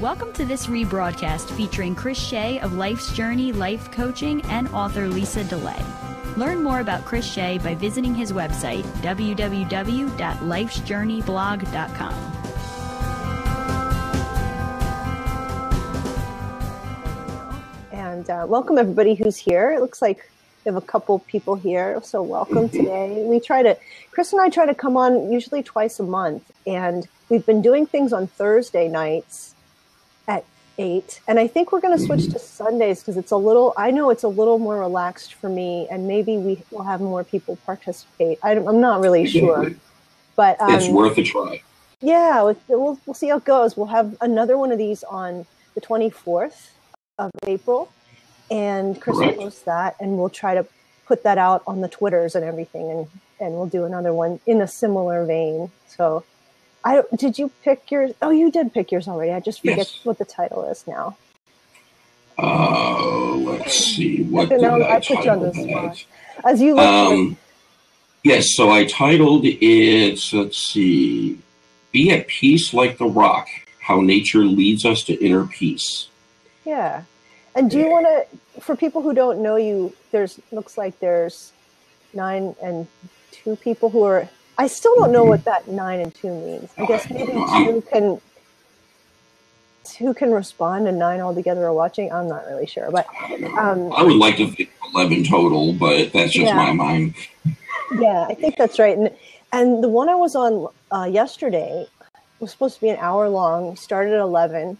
Welcome to this rebroadcast featuring Chris Shea of Life's Journey Life Coaching and author Lisa DeLay. Learn more about Chris Shea by visiting his website, www.lifesjourneyblog.com. And uh, welcome everybody who's here. It looks like we have a couple people here, so welcome today. We try to, Chris and I try to come on usually twice a month, and we've been doing things on Thursday nights eight. And I think we're going to switch to Sundays because it's a little, I know it's a little more relaxed for me, and maybe we will have more people participate. I, am not really sure. But um, it's worth a try. Yeah, we'll, we'll see how it goes. We'll have another one of these on the 24th of April, and Chris will post that, and we'll try to put that out on the Twitters and everything, and, and we'll do another one in a similar vein. So I did you pick yours? Oh, you did pick yours already. I just forget yes. what the title is now. Uh, let's see. What did I, I put you on the spot. As you look. Um, yes, so I titled it. Let's see. Be at peace like the rock. How nature leads us to inner peace. Yeah, and do you want to? For people who don't know you, there's looks like there's nine and two people who are I still don't know what that nine and two means. I guess maybe two can two can respond and nine altogether are watching. I'm not really sure, but um, I would like to think eleven total, but that's just yeah. my mind. Yeah, I think that's right. And and the one I was on uh, yesterday was supposed to be an hour long. Started at eleven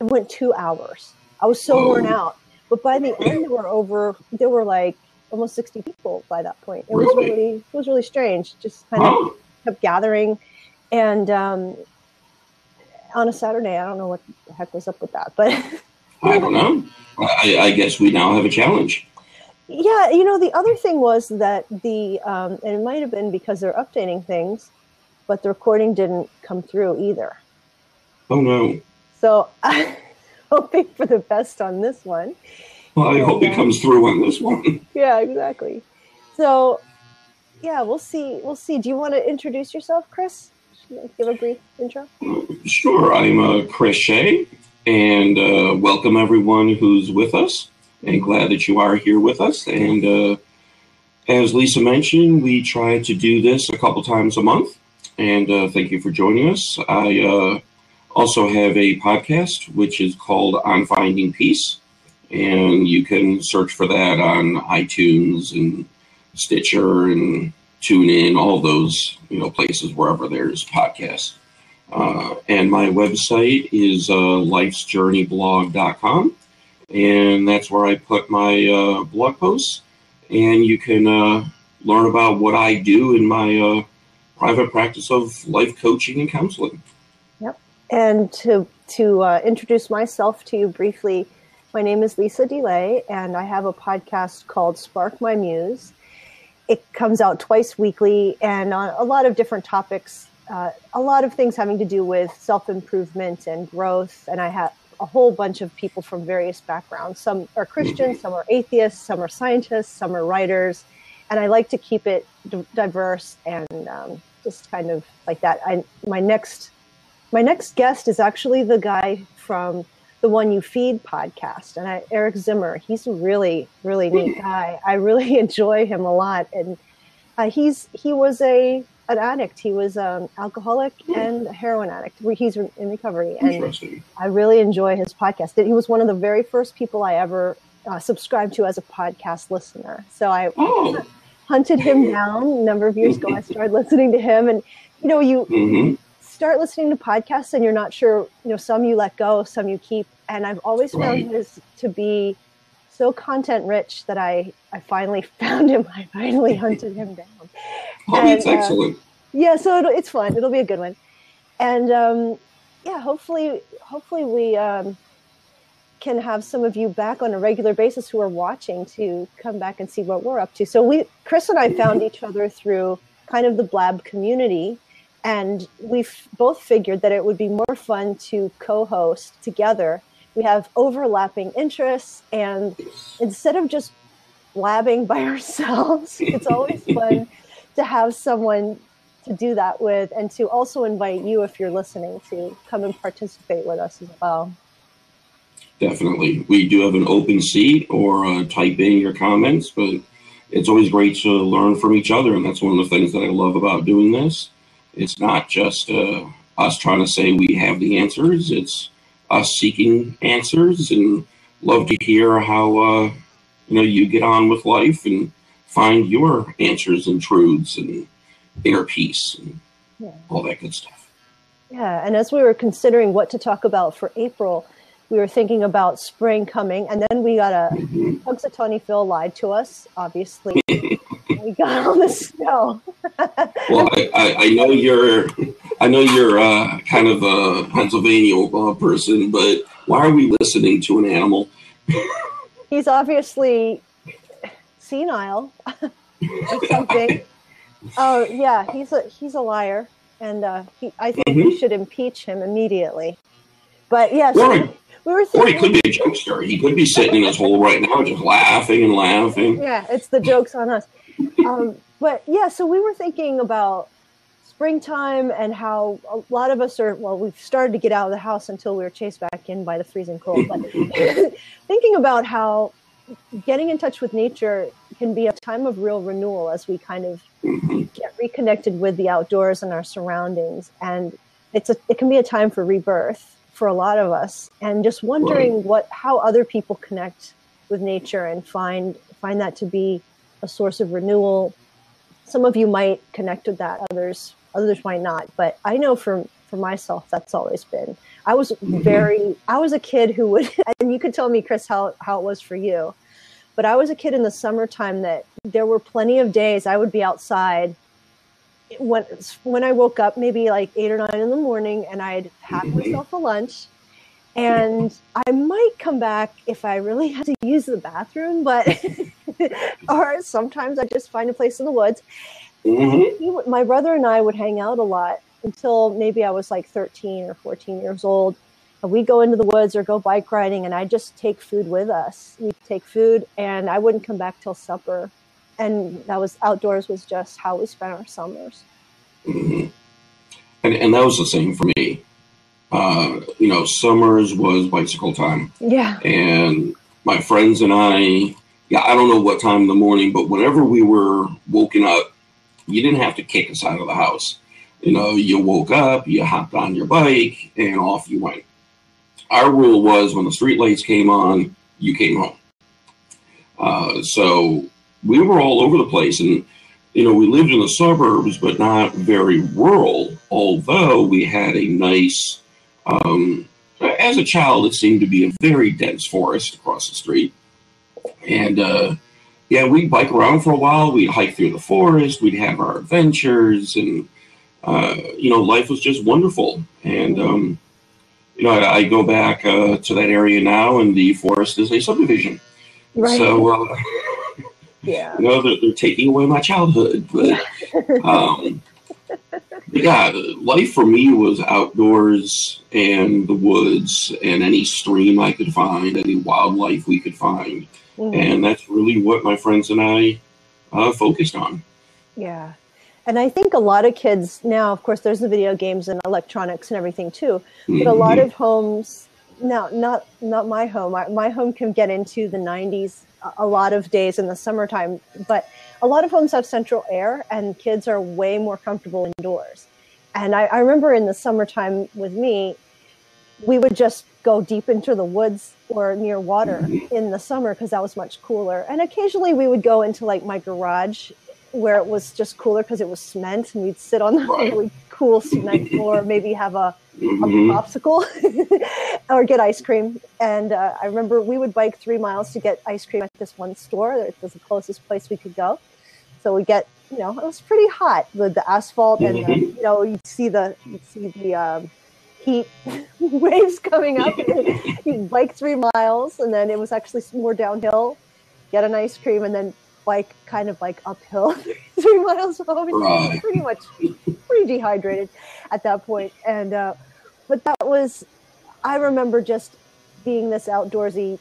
and went two hours. I was so oh. worn out, but by the end, there were over. There were like almost 60 people by that point. It really? was really it was really strange. Just kind of kept gathering, and um, on a Saturday, I don't know what the heck was up with that, but I don't know. I, I, guess we now have a challenge. Yeah, you know, the other thing was that the um, and it might have been because they're updating things, but the recording didn't come through either. Oh no! So I'm hoping for the best on this one. Well, I hope he comes through on this one. Yeah, exactly. So, yeah, we'll see. We'll see. Do you want to introduce yourself, Chris? Give a brief intro. Sure. I'm uh, Chris Shea, and uh, welcome everyone who's with us. And glad that you are here with us. And uh, as Lisa mentioned, we try to do this a couple times a month. And uh, thank you for joining us. I uh, also have a podcast which is called On Finding Peace and you can search for that on iTunes and Stitcher and TuneIn, all those you know places wherever there's podcasts. Uh, and my website is uh, lifesjourneyblog.com, and that's where I put my uh, blog posts. And you can uh, learn about what I do in my uh, private practice of life coaching and counseling. Yep. And to to uh, introduce myself to you briefly, my name is Lisa DeLay, and I have a podcast called Spark My Muse. It comes out twice weekly and on a lot of different topics, uh, a lot of things having to do with self improvement and growth. And I have a whole bunch of people from various backgrounds. Some are Christians, some are atheists, some are scientists, some are writers. And I like to keep it d- diverse and um, just kind of like that. I, my next my next guest is actually the guy from the One You Feed podcast. And I, Eric Zimmer, he's a really, really neat guy. I really enjoy him a lot. And uh, he's he was a an addict. He was an um, alcoholic and a heroin addict. He's in recovery, and I really enjoy his podcast. He was one of the very first people I ever uh, subscribed to as a podcast listener. So I oh. hunted him down a number of years ago. I started listening to him, and you know, you mm-hmm start listening to podcasts and you're not sure, you know, some you let go, some you keep. And I've always found right. his to be so content rich that I, I finally found him. I finally hunted him down. Oh, and, that's uh, excellent. Yeah, so it's fun. It'll be a good one. And um, yeah, hopefully, hopefully we um, can have some of you back on a regular basis who are watching to come back and see what we're up to. So we, Chris and I, found each other through kind of the Blab community and we've both figured that it would be more fun to co-host together we have overlapping interests and instead of just blabbing by ourselves it's always fun to have someone to do that with, and to also invite you, if you're listening, to come and participate with us as well. Definitely. We do have an open seat or uh, type in your comments, but it's always great to learn from each other. And that's one of the things that I love about doing this. It's not just uh, us trying to say we have the answers, it's us seeking answers and love to hear how uh, you know you get on with life and find your answers and truths and inner peace and yeah. all that good stuff. Yeah, and as we were considering what to talk about for April, we were thinking about spring coming, and then we got a mm-hmm. Punxsutawney Phil lied to us. Obviously, we got all the snow. well, I, I, I, know you're, I know you're uh, kind of a Pennsylvania uh, person, but why are we listening to an animal? He's obviously senile or something. oh yeah, he's a he's a liar, and uh, he, I think mm-hmm. we should impeach him immediately. But yes, yeah, we were or he could be a jokester. He could be sitting in his hole right now, just laughing and laughing. Yeah, it's the jokes on us. Um, but yeah, so we were thinking about springtime and how a lot of us are. Well, we've started to get out of the house until we were chased back in by the freezing cold. But thinking about how getting in touch with nature can be a time of real renewal as we kind of mm-hmm. get reconnected with the outdoors and our surroundings, and it's a it can be a time for rebirth for a lot of us and just wondering what how other people connect with nature and find find that to be a source of renewal. Some of you might connect with that others others might not but i know for for myself that's always been. I was mm-hmm. very i was a kid who would and you could tell me chris how how it was for you but i was a kid in the summertime that there were plenty of days i would be outside when when I woke up, maybe like eight or nine in the morning, and I'd pack mm-hmm. myself a lunch, and I might come back if I really had to use the bathroom, but or sometimes I just find a place in the woods. Mm-hmm. my brother and I would hang out a lot until maybe I was like 13 or 14 years old. And we'd go into the woods or go bike riding, and I'd just take food with us. We'd take food, and I wouldn't come back till supper and that was outdoors was just how we spent our summers. Mm-hmm. And, and that was the same for me. Uh, you know, summers was bicycle time. Yeah. And my friends and I, yeah, I don't know what time in the morning, but whenever we were woken up, you didn't have to kick us out of the house. You know, you woke up, you hopped on your bike, and off you went. Our rule was when the street lights came on, you came home. Uh, so we were all over the place. And, you know, we lived in the suburbs, but not very rural, although we had a nice, um, as a child, it seemed to be a very dense forest across the street. And, uh, yeah, we'd bike around for a while. We'd hike through the forest. We'd have our adventures. And, uh, you know, life was just wonderful. And, um, you know, I, I go back uh, to that area now, and the forest is a subdivision. Right. So, uh, yeah. You know, they're, they're taking away my childhood. But um, yeah, life for me was outdoors and the woods and any stream I could find, any wildlife we could find. Mm-hmm. And that's really what my friends and I uh, focused on. Yeah. And I think a lot of kids now, of course, there's the video games and electronics and everything too. But a lot mm-hmm. of homes now, not not my home. My home can get into the 90s a lot of days in the summertime, but a lot of homes have central air and kids are way more comfortable indoors. And I, I remember in the summertime with me, we would just go deep into the woods or near water in the summer because that was much cooler. And occasionally we would go into like my garage where it was just cooler because it was cement and we'd sit on the really cool cement floor, maybe have a, mm-hmm. a popsicle or get ice cream. And uh, I remember we would bike three miles to get ice cream at this one store. It was the closest place we could go. So we get, you know, it was pretty hot with the asphalt and, uh, you know, you'd see the, you'd see the, um, heat waves coming up. you bike three miles, and then it was actually more downhill. Get an ice cream, and then bike kind of like uphill three miles home. Right. Pretty much pretty dehydrated at that. And uh, but that was I remember just being this outdoorsy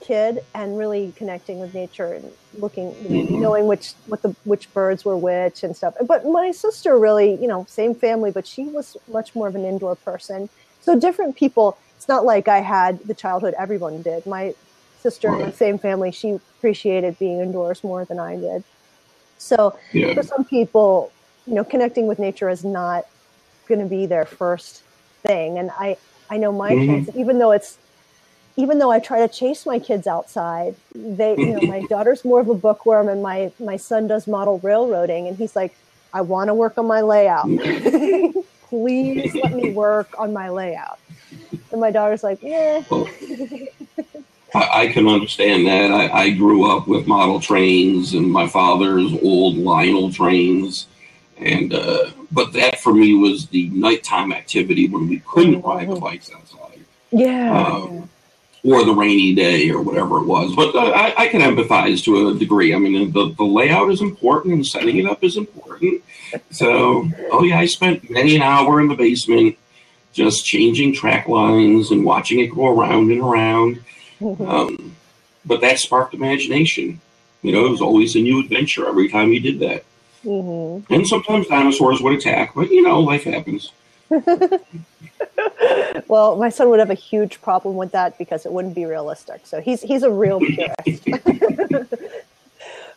kid and really connecting with nature and looking, know, mm-hmm. knowing which what the which birds were which and stuff. But my sister really, you know, same family, but she was much more of an indoor person. So different people. It's not like I had the childhood everyone did. My sister in the same family, she appreciated being indoors more than I did. So Yeah. for some people, you know, connecting with nature is not going to be their first thing. And I, I know my Mhm. kids, even though it's, even though I try to chase my kids outside, they, you know, my daughter's more of a bookworm and my, my son does model railroading. And he's like, I want to work on my layout. Please let me work on my layout. And my daughter's like, yeah. Well, I, I can understand that. I, I grew up with model trains and my father's old Lionel trains, and uh, but that for me was the nighttime activity when we couldn't ride the bikes outside, Yeah. Um, or the rainy day, or whatever it was. But uh, I, I can empathize to a degree. I mean, the, the layout is important, and setting it up is important. So, oh yeah, I spent many an hour in the basement just changing track lines and watching it go around and around. Um, but that sparked imagination. You know, it was always a new adventure every time you did that. Hmm And sometimes dinosaurs would attack, but you know, life happens. Well, my son would have a huge problem with that because it wouldn't be realistic. So he's he's a real purist.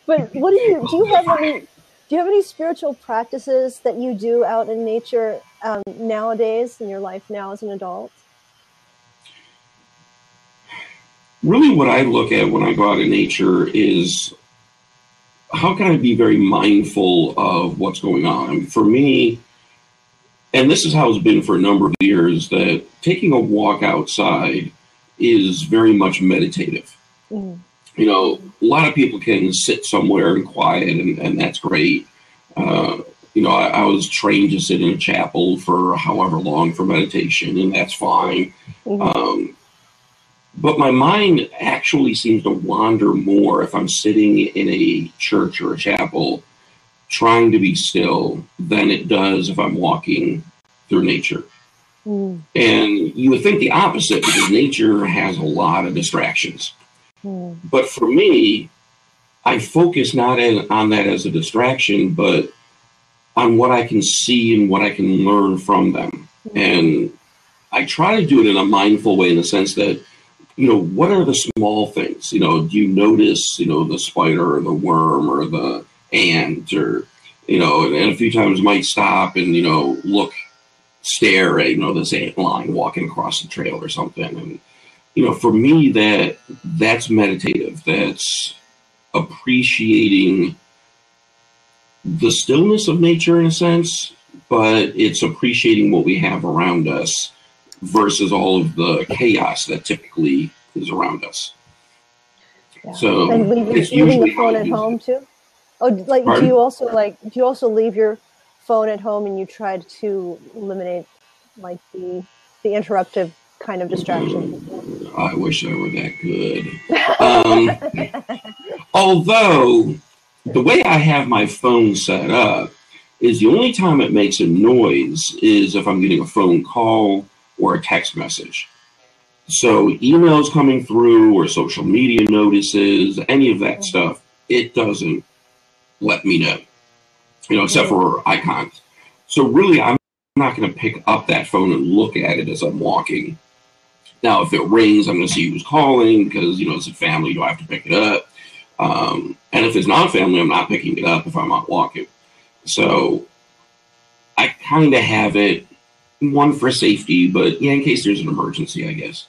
but what do you do? You have any? Do you have any spiritual practices that you do out in nature um, nowadays in your life now as an adult? Really, what I look at when I go out in nature is how can I be very mindful of what's going on? I mean, for me, and this is how it's been for a number of years, that taking a walk outside is very much meditative. Mm. you know, a lot of people can sit somewhere and quiet, and, and that's great. Uh, you know, I, I was trained to sit in a chapel for however long for meditation, and that's fine. Mhm. Um, but my mind actually seems to wander more if I'm sitting in a church or a chapel trying to be still than it does if I'm walking through nature. Mm. And you would think the opposite because nature has a lot of distractions. Mm. But for me, I focus not in, on that as a distraction, but on what I can see and what I can learn from them. And I try to do it in a mindful way in the sense that, you know, what are the small things? You know, do you notice, you know, the spider or the worm or the ant or, you know, and a few times might stop and, you know, look, stare at, you know, this ant line walking across the trail or something. And, you know, for me, that that's meditative. That's appreciating the stillness of nature in a sense, but it's appreciating what we have around us versus all of the chaos that typically is around us. Yeah. So and leaving, it's leaving the usually how phone at home it. too. Oh, like do you also like do you also leave your phone at home and you try to eliminate like the the interruptive kind of distractions? I wish I were that good. Um, although the way I have my phone set up is the only time it makes a noise is if I'm getting a phone call or a text message. So emails coming through or social media notices, any of that stuff, it doesn't let me know. You know, except for icons. So really I'm not going to pick up that phone and look at it as I'm walking. Now, if it rings, I'm going to see who's calling because, you know, it's a family. Do I have to pick it up? Um, and if it's not family, I'm not picking it up if I'm not walking. So I kind of have it, one for safety, but yeah, in case there's an emergency, I guess.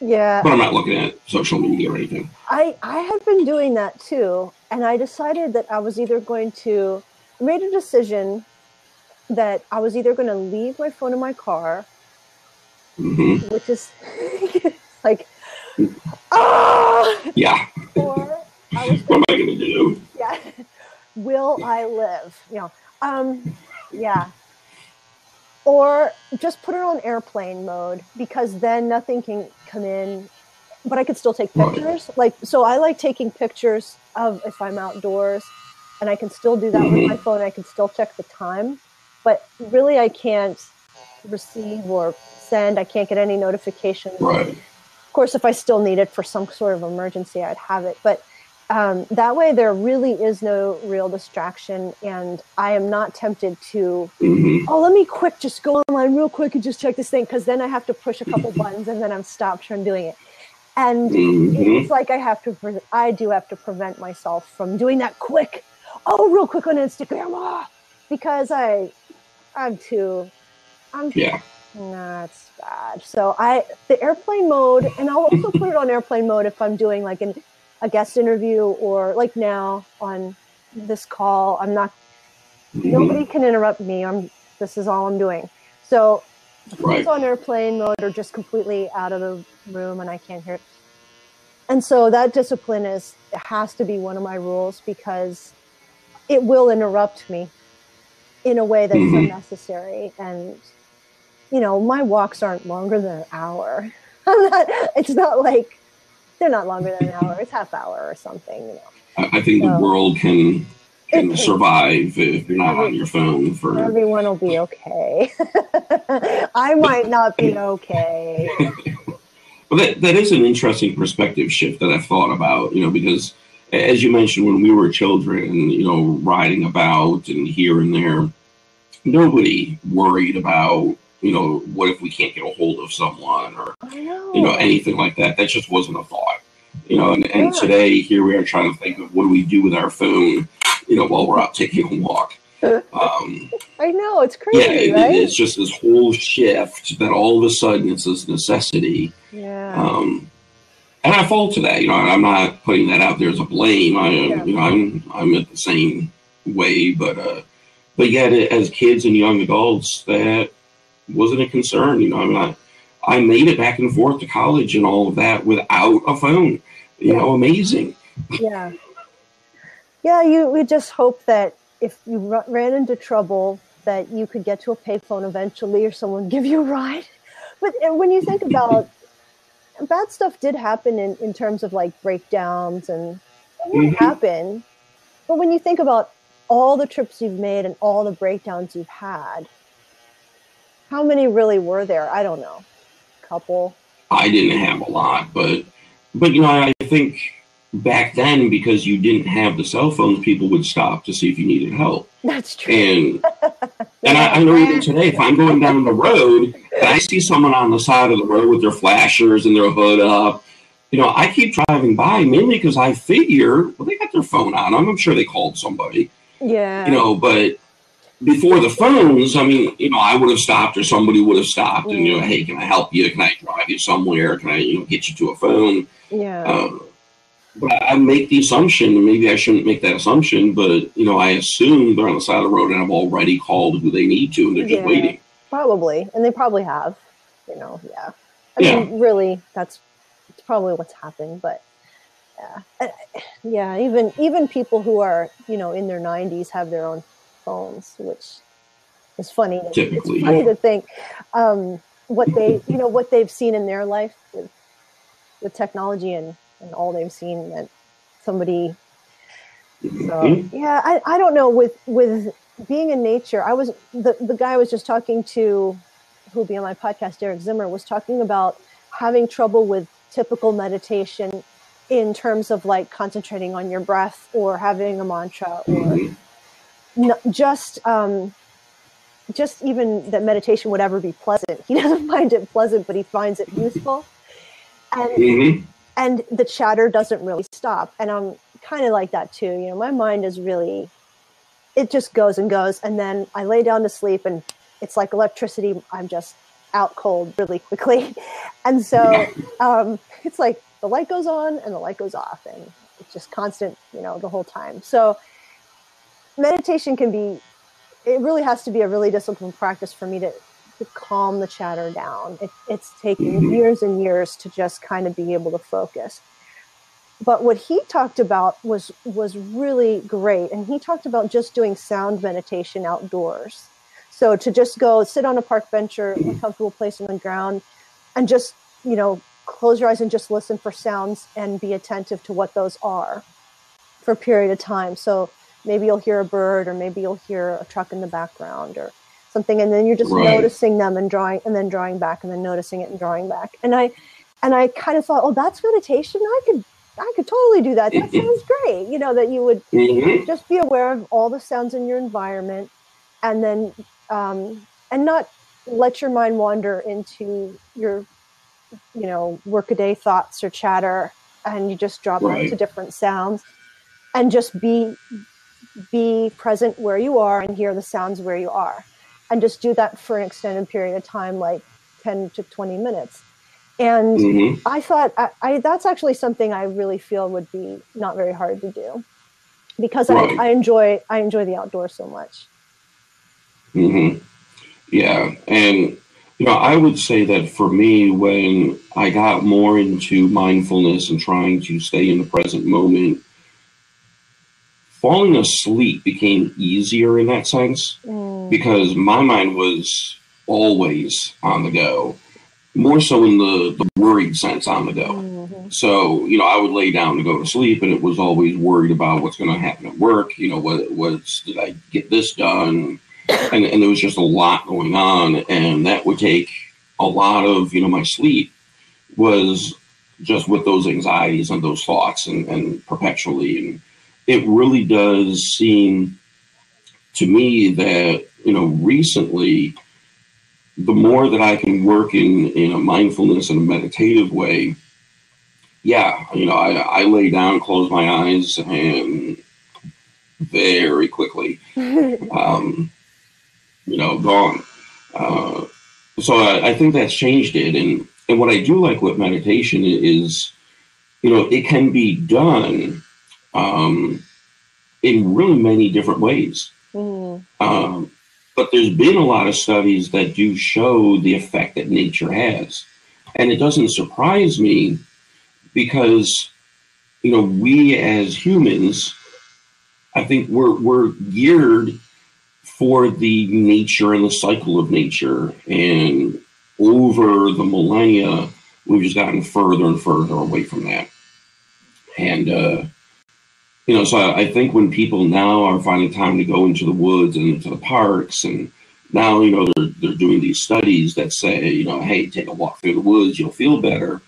Yeah, But I'm not looking at social media or anything. I I have been doing that too, and I decided that I was either going to I made a decision that I was either going to leave my phone in my car, hmm which is like ah, Yeah. or I was What am I going to do? yeah, will I live? You know, um, yeah. Or just put it on airplane mode because then nothing can come in, but I could still take pictures. Like, so I like taking pictures of if I'm outdoors, and I can still do that with mm-hmm. my phone. I can still check the time, but really I can't receive or send. I can't get any notifications. Right. Of course, if I still need it for some sort of emergency, I'd have it. But um, that way, there really is no real distraction, and I am not tempted to. Mhm. Oh, let me quick just go online real quick and just check this thing because then I have to push a couple buttons and then I'm stopped from doing it. And Mhm. it's like I have to. Pre- I do have to prevent myself from doing that quick. Oh, real quick on Instagram, ah, because I, I'm too. I'm Yeah. Nah, it's bad. So I the airplane mode, and I'll also put it on airplane mode if I'm doing like an, a guest interview or like now on this call. I'm not. Mhm. Nobody can interrupt me. I'm. This is all I'm doing. So if Right. it's on airplane mode or just completely out of the room and I can't hear it. And so that discipline is it has to be one of my rules because it will interrupt me in a way that's Mhm. unnecessary. And you know, my walks aren't longer than an hour. I'm not, it's not like they're not longer than an hour. It's half hour or something. You know. I I think the world can can survive if you're not on your phone for. Everyone will be okay. I might not be okay. But that, that is an interesting perspective shift that I've thought about, you know, because as you mentioned, when we were children, you know, riding about and here and there, nobody worried about, you know, what if we can't get a hold of someone or, know. you know, anything like that. That just wasn't a thought, you know, and, and Yeah. today here we are trying to think of what do we do with our phone, you know, while we're out taking a walk. Um, I know. It's crazy, yeah, it, right? it's just this whole shift that all of a sudden it's this necessity. yeah. Um, and I fall to that. You know, I'm not putting that out there as a blame. I, Yeah. you know, I'm I'm at the same way, but uh, but yet as kids and young adults, that wasn't a concern. You know, I mean, I, I made it back and forth to college and all of that without a phone. You know, amazing. yeah. Yeah. You we just hope that if you ru- ran into trouble, that you could get to a payphone eventually, or someone give you a ride. But when you think about bad stuff, did happen in in terms of like breakdowns and it would Mhm. happen. But when you think about all the trips you've made and all the breakdowns you've had, how many really were there? I don't know. Couple. I didn't have a lot, but but you know, I think back then because you didn't have the cell phones, people would stop to see if you needed help. That's true. And and I, I know even today, if I'm going down the road and I see someone on the side of the road with their flashers and their hood up, you know, I keep driving by mainly because I figure, well, they got their phone on them. I'm sure they called somebody, yeah. you know, but before the phones, I mean, you know, I would have stopped or somebody would have stopped and, you know, hey, can I help you? Can I drive you somewhere? Can I, you know, get you to a phone? yeah. Um, but I make the assumption, and maybe I shouldn't make that assumption, but you know, I assume they're on the side of the road and I've already called who they need to, and they're just Yeah. waiting. Probably, and they probably have. You know, yeah. I Yeah. mean, really, that's it's probably what's happened. But yeah, yeah. Even even people who are you know in their nineties have their own phones, which is funny. Typically, it's funny to think um, what they you know what they've seen in their life with with technology and and all they've seen that somebody so Mhm. yeah, I, I don't know with with being in nature. I was the the guy I was just talking to, who'll be on my podcast, Eric Zimmer, was talking about having trouble with typical meditation in terms of like concentrating on your breath or having a mantra or Mhm. N- just um, just even that meditation would ever be pleasant. He doesn't find it pleasant, but he finds it useful. And Mhm. and the chatter doesn't really stop and i'm kind of like that too you know my mind is really it just goes and goes and then i lay down to sleep and it's like electricity i'm just out cold really quickly and so um, it's like the light goes on and the light goes off and it's just constant you know the whole time so meditation can be it really has to be a really disciplined practice for me to, to calm the chatter down. It, it's taken Mhm. years and years to just kind of be able to focus. But what he talked about was was really great and he talked about just doing sound meditation outdoors. So to just go sit on a park bench or a comfortable place on the ground and just you know close your eyes and just listen for sounds and be attentive to what those are for a period of time. So maybe you'll hear a bird or maybe you'll hear a truck in the background or something and then you're just Right. noticing them and drawing and then drawing back and then noticing it and drawing back and i and I kind of thought, oh, that's meditation. I could I could totally do that. That sounds great. You know, that you would Mhm. just be aware of all the sounds in your environment and then um, and not let your mind wander into your you know workaday thoughts or chatter and you just drop Right. into different sounds and just be be present where you are and hear the sounds where you are and just do that for an extended period of time like 10 to 20 minutes and Mhm. I thought I, I that's actually something I really feel would be not very hard to do because Right. I, I enjoy I enjoy the outdoors so much. Mm-hmm. Yeah, and you know, I would say that for me, when I got more into mindfulness and trying to stay in the present moment, falling asleep became easier in that sense Mm, because my mind was always on the go, more so in the, the worried sense on the go. mhm, So, you know, I would lay down to go to sleep and it was always worried about what's going to happen at work. You know, what was, did I get this done? And, and there was just a lot going on. And that would take a lot of, you know, my sleep was just with those anxieties and those thoughts and, and perpetually. And it really does seem to me that, you know, recently, the more that I can work in, in a mindfulness and a meditative way, yeah, you know, I, I lay down, close my eyes, and very quickly, um, you know, gone. Uh, so I, I think that's changed it. And, and what I do like with meditation is, you know, it can be done um, in really many different ways. mm, Um, but there's been a lot of studies that do show the effect that nature has. And it doesn't surprise me because, you know, we as humans, I think we're, we're geared for the nature and the cycle of nature. And over the millennia, we've just gotten further and further away from that. And, uh, you know, so I, think when people now are finding time to go into the woods and into the parks, and now you know they're they're doing these studies that say, you know, hey, take a walk through the woods, you'll feel better.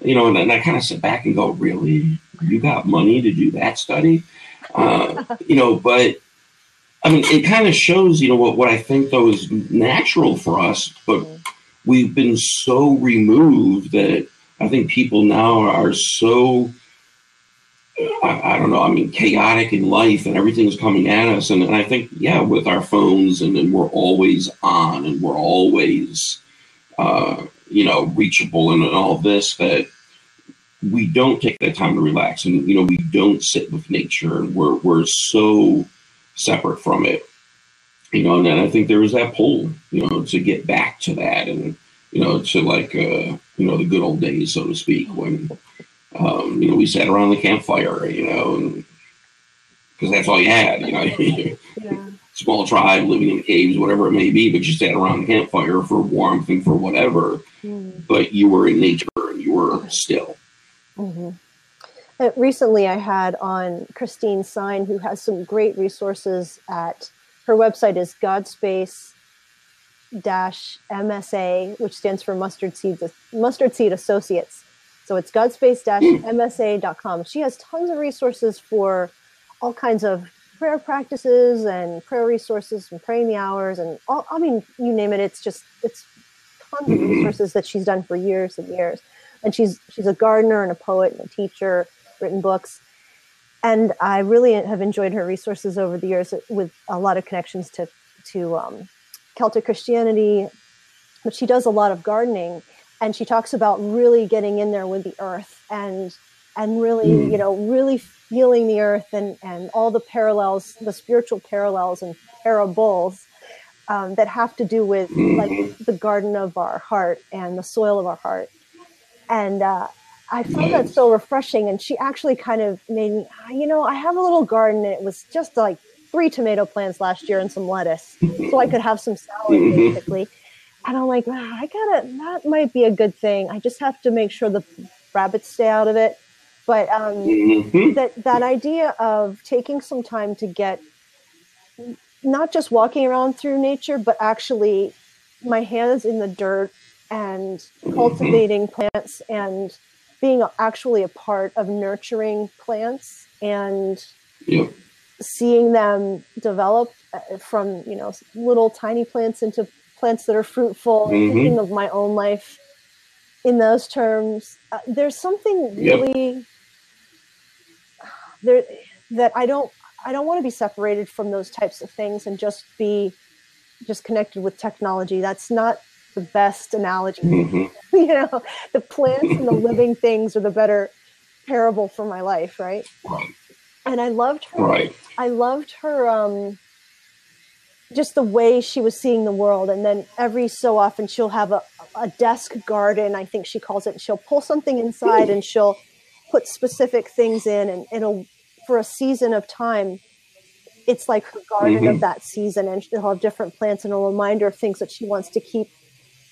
You know, and then I kind of sit back and go, really, you got money to do that study? Uh, you know, but I mean, it kind of shows, you know, what what I think though is natural for us, but we've been so removed that I think people now are so I, I don't know. I mean, chaotic in life and everything's coming at us. And, and I think, yeah, with our phones and, and we're always on and we're always, uh, you know, reachable and, and all this that we don't take that time to relax and, you know, we don't sit with nature and we're, we're so separate from it, you know, and then I think there is that pull, you know, to get back to that and, you know, to like, uh, you know, the good old days, so to speak, when, um, you know, we sat around the campfire, you know, because that's all you had, you know, yeah. small tribe living in caves, whatever it may be, but you sat around the campfire for warmth and for whatever, Mm, but you were in nature and you were still. mhm. Uh, recently, I had on Christine Sine, who has some great resources at her website is Godspace dash MSA, which stands for Mustard Seeds Mustard Seed Associates. So it's godspace-msa.com. She has tons of resources for all kinds of prayer practices and prayer resources and praying the hours and all, I mean, you name it. It's just, it's tons of resources that she's done for years and years. And she's, she's a gardener and a poet and a teacher, written books. And I really have enjoyed her resources over the years with a lot of connections to, to um, Celtic Christianity. But she does a lot of gardening and she talks about really getting in there with the earth and and really Mm. you know really feeling the earth and and all the parallels the spiritual parallels and parables um, that have to do with like the garden of our heart and the soil of our heart and uh, i found that so refreshing and she actually kind of made me "Ah, you know i have a little garden and it was just like three tomato plants last year and some lettuce so i could have some salad Mhm. basically and I'm like, wow, I gotta, that might be a good thing. I just have to make sure the rabbits stay out of it. But um, Mhm. that, that idea of taking some time to get not just walking around through nature, but actually my hands in the dirt and mm-hmm. cultivating plants and being actually a part of nurturing plants and seeing them develop uh, from you know little tiny plants into plants that are fruitful mm-hmm. thinking of my own life in those terms uh, there's something really yep. there that i don't i don't want to be separated from those types of things and just be just connected with technology that's not the best analogy. Mm-hmm. you know, the plants and the living things are the better parable for my life, right? Right. And I loved her. Right. I loved her. Um, just the way she was seeing the world, and then every so often she'll have a, a desk garden. I think she calls it. And she'll pull something inside, and she'll put specific things in, and it'll for a season of time it's like her garden mm-hmm. of that season and she'll have different plants and a reminder of things that she wants to keep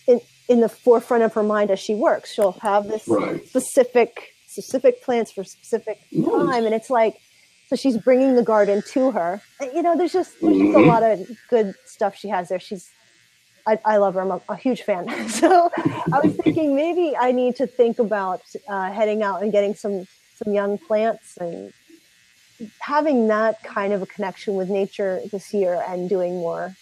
in, in the forefront of her mind as she works. She'll have this right. specific specific plants for specific time, and it's like so she's bringing the garden to her. You know, there's just there's mm-hmm. just a lot of good stuff she has there. She's I, I love her. I'm a, a, huge fan. so I was thinking maybe I need to think about uh, heading out and getting some some young plants and having that kind of a connection with nature this year and doing more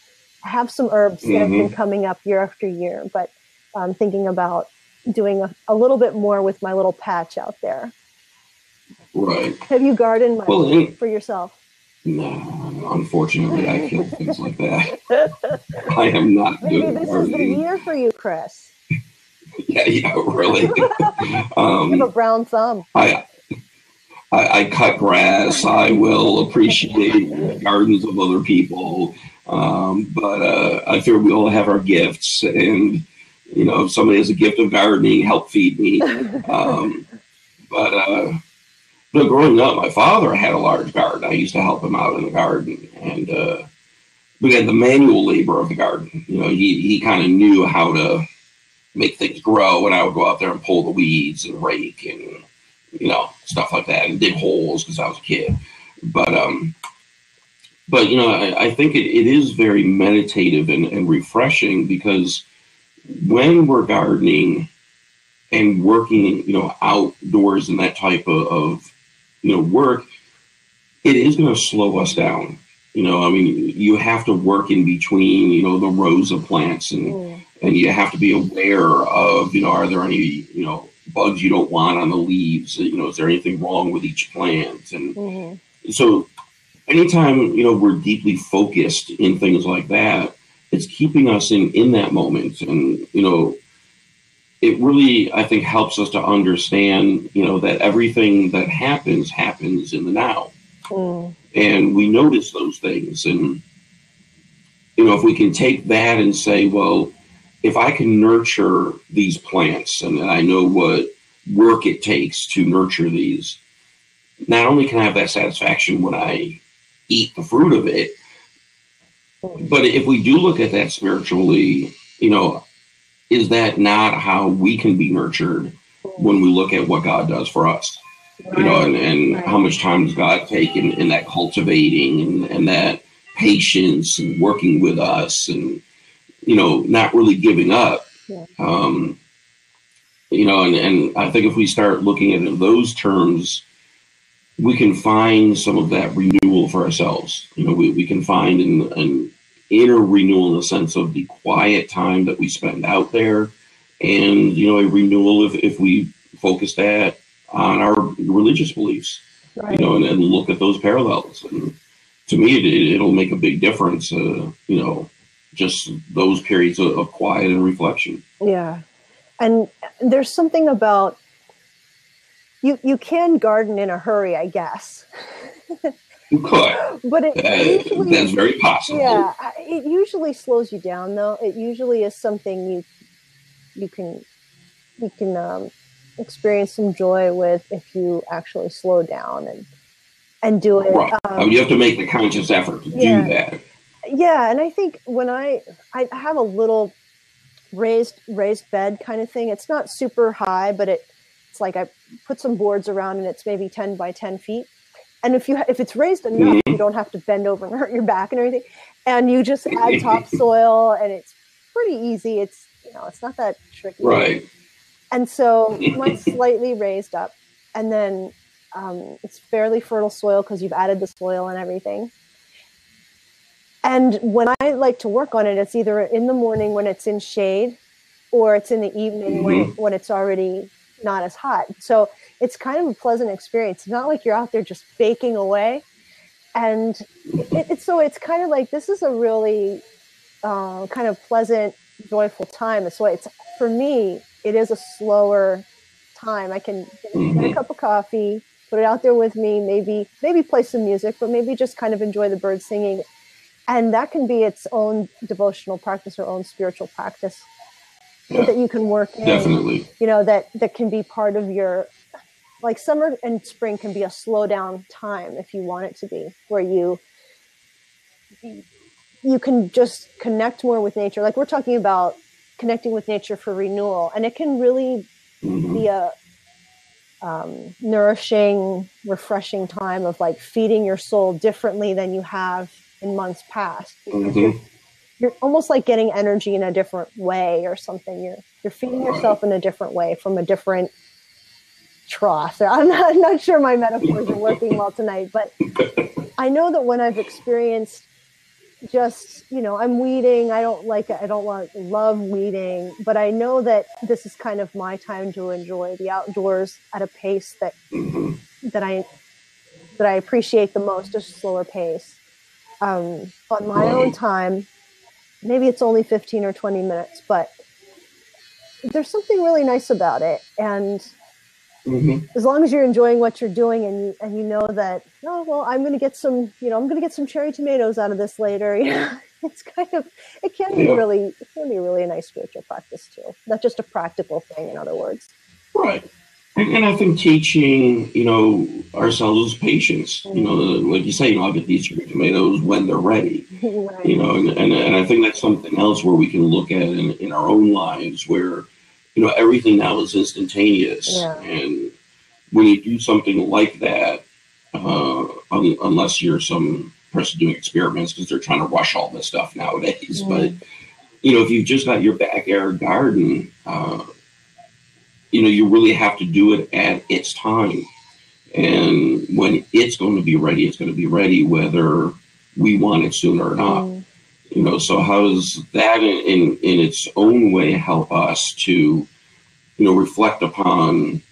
I have some herbs mm-hmm. that have been mm-hmm. coming up year after year, but I'm thinking about doing a, a, little bit more with my little patch out there. Right. Have you gardened much well, for yourself? No, unfortunately, I kill things like that. I am not Maybe good this gardening. is the year for you, Chris. yeah, yeah, really. um, you have a brown thumb. I, I, I cut grass. I will appreciate gardens of other people. Um, but uh, I figure we all have our gifts, and you know, if somebody has a gift of gardening, help feed me. Um, but uh, but growing up, my father had a large garden. I used to help him out in the garden, and uh, we had the manual labor of the garden. You know, he he kind of knew how to make things grow, and I would go out there and pull the weeds and rake and you know stuff like that, and dig holes because I was a kid. But um, but you know, I, I think it, it is very meditative and, and refreshing because when we're gardening and working, you know, outdoors and that type of, of you know work, it is going to slow us down. You know, I mean, you have to work in between, you know, the rows of plants, and mm. and you have to be aware of, you know, are there any, you know, bugs you don't want on the leaves? You know, is there anything wrong with each plant? And mm-hmm. so anytime you know we're deeply focused in things like that it's keeping us in in that moment and you know it really i think helps us to understand you know that everything that happens happens in the now mm. and we notice those things and you know if we can take that and say well if i can nurture these plants and i know what work it takes to nurture these not only can i have that satisfaction when i eat the fruit of it. But if we do look at that spiritually, you know, is that not how we can be nurtured when we look at what God does for us? Right. You know, and, and right. how much time does God take in, in that cultivating and, and that patience and working with us and, you know, not really giving up. Yeah. Um, you know, and, and I think if we start looking at those terms, we can find some of that renewal for ourselves. You know, we, we can find an, an inner renewal in the sense of the quiet time that we spend out there and, you know, a renewal if, if we focus that on our religious beliefs, right. you know, and, and, look at those parallels. And to me, it, it'll make a big difference, uh, you know, just those periods of, of quiet and reflection. Yeah. And there's something about you you can garden in a hurry, I guess. You could, but it uh, usually, that's very possible. Yeah, it usually slows you down, though. It usually is something you you can you can um, experience some joy with if you actually slow down and and do it. Right. Um, you have to make the conscious effort to yeah, do that. Yeah, and I think when I I have a little raised raised bed kind of thing. It's not super high, but it it's like I put some boards around and it's maybe 10 by 10 feet. And if you if it's raised enough, mm-hmm. you don't have to bend over and hurt your back and everything. And you just add topsoil and it's pretty easy. It's You know, it's not that tricky. Right. And so mine's slightly raised up, and then um, it's fairly fertile soil because you've added the soil and everything. And when I like to work on it, it's either in the morning when it's in shade, or it's in the evening mm-hmm. when when it's already not as hot. So it's kind of a pleasant experience. It's not like you're out there just baking away. And it, it's so it's kind of like this is a really uh, kind of pleasant, joyful time. So it's for me, it is a slower time. I can get, mm-hmm. get a cup of coffee, put it out there with me, maybe maybe play some music, but maybe just kind of enjoy the birds singing. And that can be its own devotional practice or own spiritual practice yeah. that you can work in. Definitely. You know, that that can be part of your like summer and spring can be a slow down time if you want it to be, where you you can just connect more with nature. Like we're talking about connecting with nature for renewal, and it can really mm-hmm. be a um, nourishing, refreshing time of like feeding your soul differently than you have in months past. Mm-hmm you're almost like getting energy in a different way or something. You're you're feeding yourself in a different way from a different trough. I'm not, I'm not sure my metaphors are working well tonight, but I know that when I've experienced just you know i'm weeding i don't like i don't love weeding but i know that this is kind of my time to enjoy the outdoors at a pace that that i that i appreciate the most a slower pace um, on my own time maybe it's only 15 or 20 minutes, but there's something really nice about it. And mm-hmm. as long as you're enjoying what you're doing and you, and you know that, oh, well, I'm going to get some, you know, I'm going to get some cherry tomatoes out of this later. Yeah. it's kind of, it can be really, it can be really a nice spiritual practice too. Not just a practical thing, in other words. Right. And, I think teaching, you know, ourselves patience, you know, like you say, you know, I'll get these green tomatoes when they're ready, right. you know, and, and, and I think that's something else where we can look at in, in our own lives where, you know, everything now is instantaneous. Yeah. And when you do something like that, uh, un- unless you're some person doing experiments because they're trying to rush all this stuff nowadays, mm. but, you know, if you've just got your backyard garden, uh, you know, you really have to do it at its time. And when it's going to be ready, it's going to be ready whether we want it sooner or not. Mm. You know, so how does that in, in, in its own way help us to, you know, reflect upon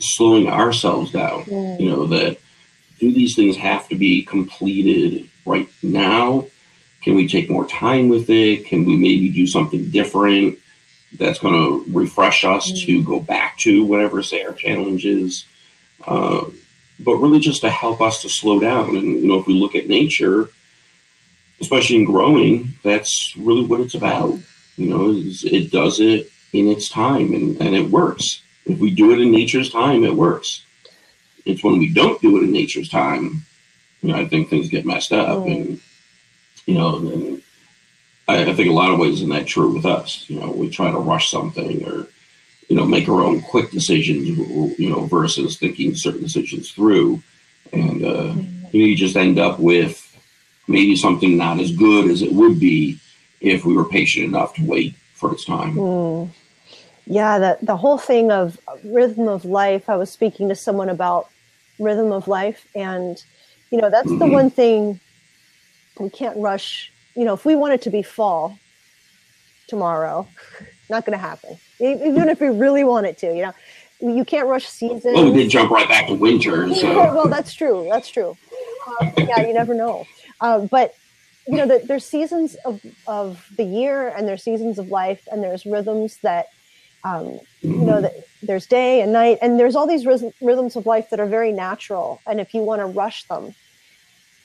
slowing ourselves down? Mm. You know, that do these things have to be completed right now? Can we take more time with it? Can we maybe do something different? That's going to refresh us mm-hmm. to go back to whatever say our challenge is. Uh, but really just to help us to slow down. And you know if we look at nature especially in growing that's really what it's about. You know it does it in its time and, and it works. If we do it in nature's time it works. It's when we don't do it in nature's time you know i think things get messed up mm. and you know and I, I think a lot of ways isn't that true with us. You know, we try to rush something or you know make our own quick decisions. You know, versus thinking certain decisions through, and uh, you know you just end up with maybe something not as good as it would be if we were patient enough to wait for its time. Mm. Yeah, the the whole thing of rhythm of life. I was speaking to someone about rhythm of life, and you know that's mm-hmm. the one thing we can't rush you know, if we want it to be fall tomorrow, not going to happen. Even if we really want it to, you know, you can't rush seasons. Well, we did jump right back to winter. So. well, that's true. That's true. Um, yeah, you never know. Uh, but you know, the, there's seasons of, of the year and there's seasons of life and there's rhythms that, um, you know, that there's day and night and there's all these rhythms of life that are very natural. And if you want to rush them,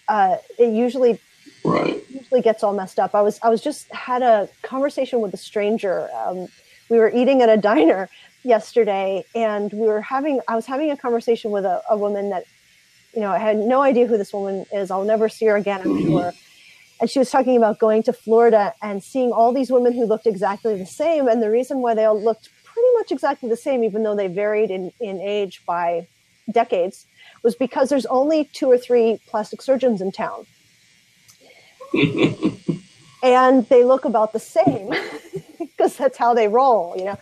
uh, it usually right. usually gets all messed up. I was I was just had a conversation with a stranger. Um, we were eating at a diner yesterday, and we were having I was having a conversation with a, a woman that you know I had no idea who this woman is. I'll never see her again. I'm mm-hmm. sure. And she was talking about going to Florida and seeing all these women who looked exactly the same, and the reason why they all looked pretty much exactly the same, even though they varied in, in age by decades, was because there's only two or three plastic surgeons in town and they look about the same. because that's how they roll, you know.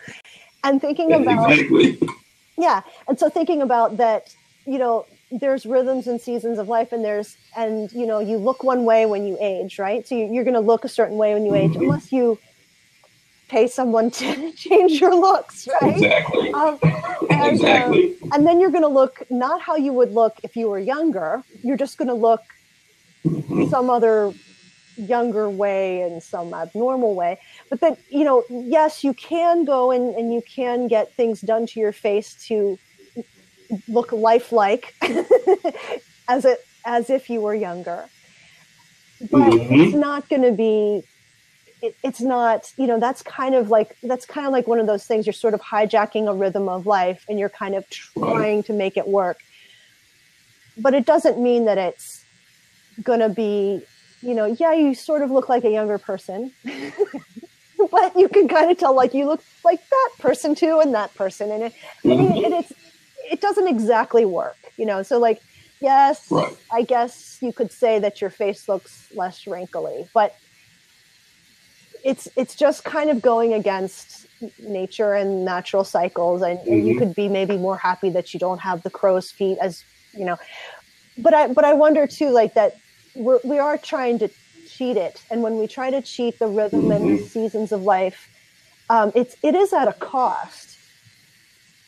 And thinking about exactly. yeah, and so thinking about that, you know, there's rhythms and seasons of life, and there's and you know you look one way when you age, right? So you're going to look a certain way when you age, Mhm. unless you pay someone to change your looks, right? Exactly. Um, and, uh, exactly. and then you're going to look not how you would look if you were younger. You're just going to look Mhm. some other younger way and some abnormal way. But then, you know, yes, you can go and, and you can get things done to your face to look lifelike as it as if you were younger. But Mhm. it's not going to be it, it's not you know that's kind of like that's kind of like one of those things you're sort of hijacking a rhythm of life and you're kind of trying to make it work but it doesn't mean that it's going to be you know yeah you sort of look like a younger person but you can kind of tell like you look like that person too and that person and it I mean, and it's it doesn't exactly work you know so like yes Right. i guess you could say that your face looks less wrinkly but it's it's just kind of going against nature and natural cycles and, and you Mhm. could be maybe more happy that you don't have the crow's feet as you know but i but i wonder too like that we're, we are trying to cheat it and when we try to cheat the rhythm and the seasons of life um, it's it is at a cost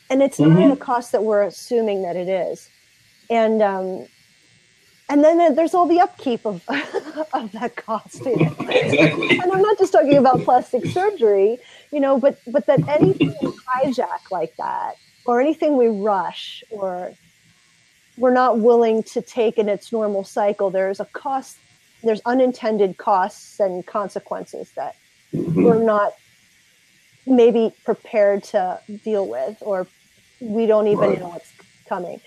and it's not at a cost that we're assuming that it is and um, and then there's all the upkeep of of that cost. Exactly. and I'm not just talking about plastic surgery, you know, but but that anything we hijack like that, or anything we rush, or we're not willing to take in its normal cycle, there's a cost. There's unintended costs and consequences that Mhm. we're not maybe prepared to deal with, or we don't even Right. know what's coming.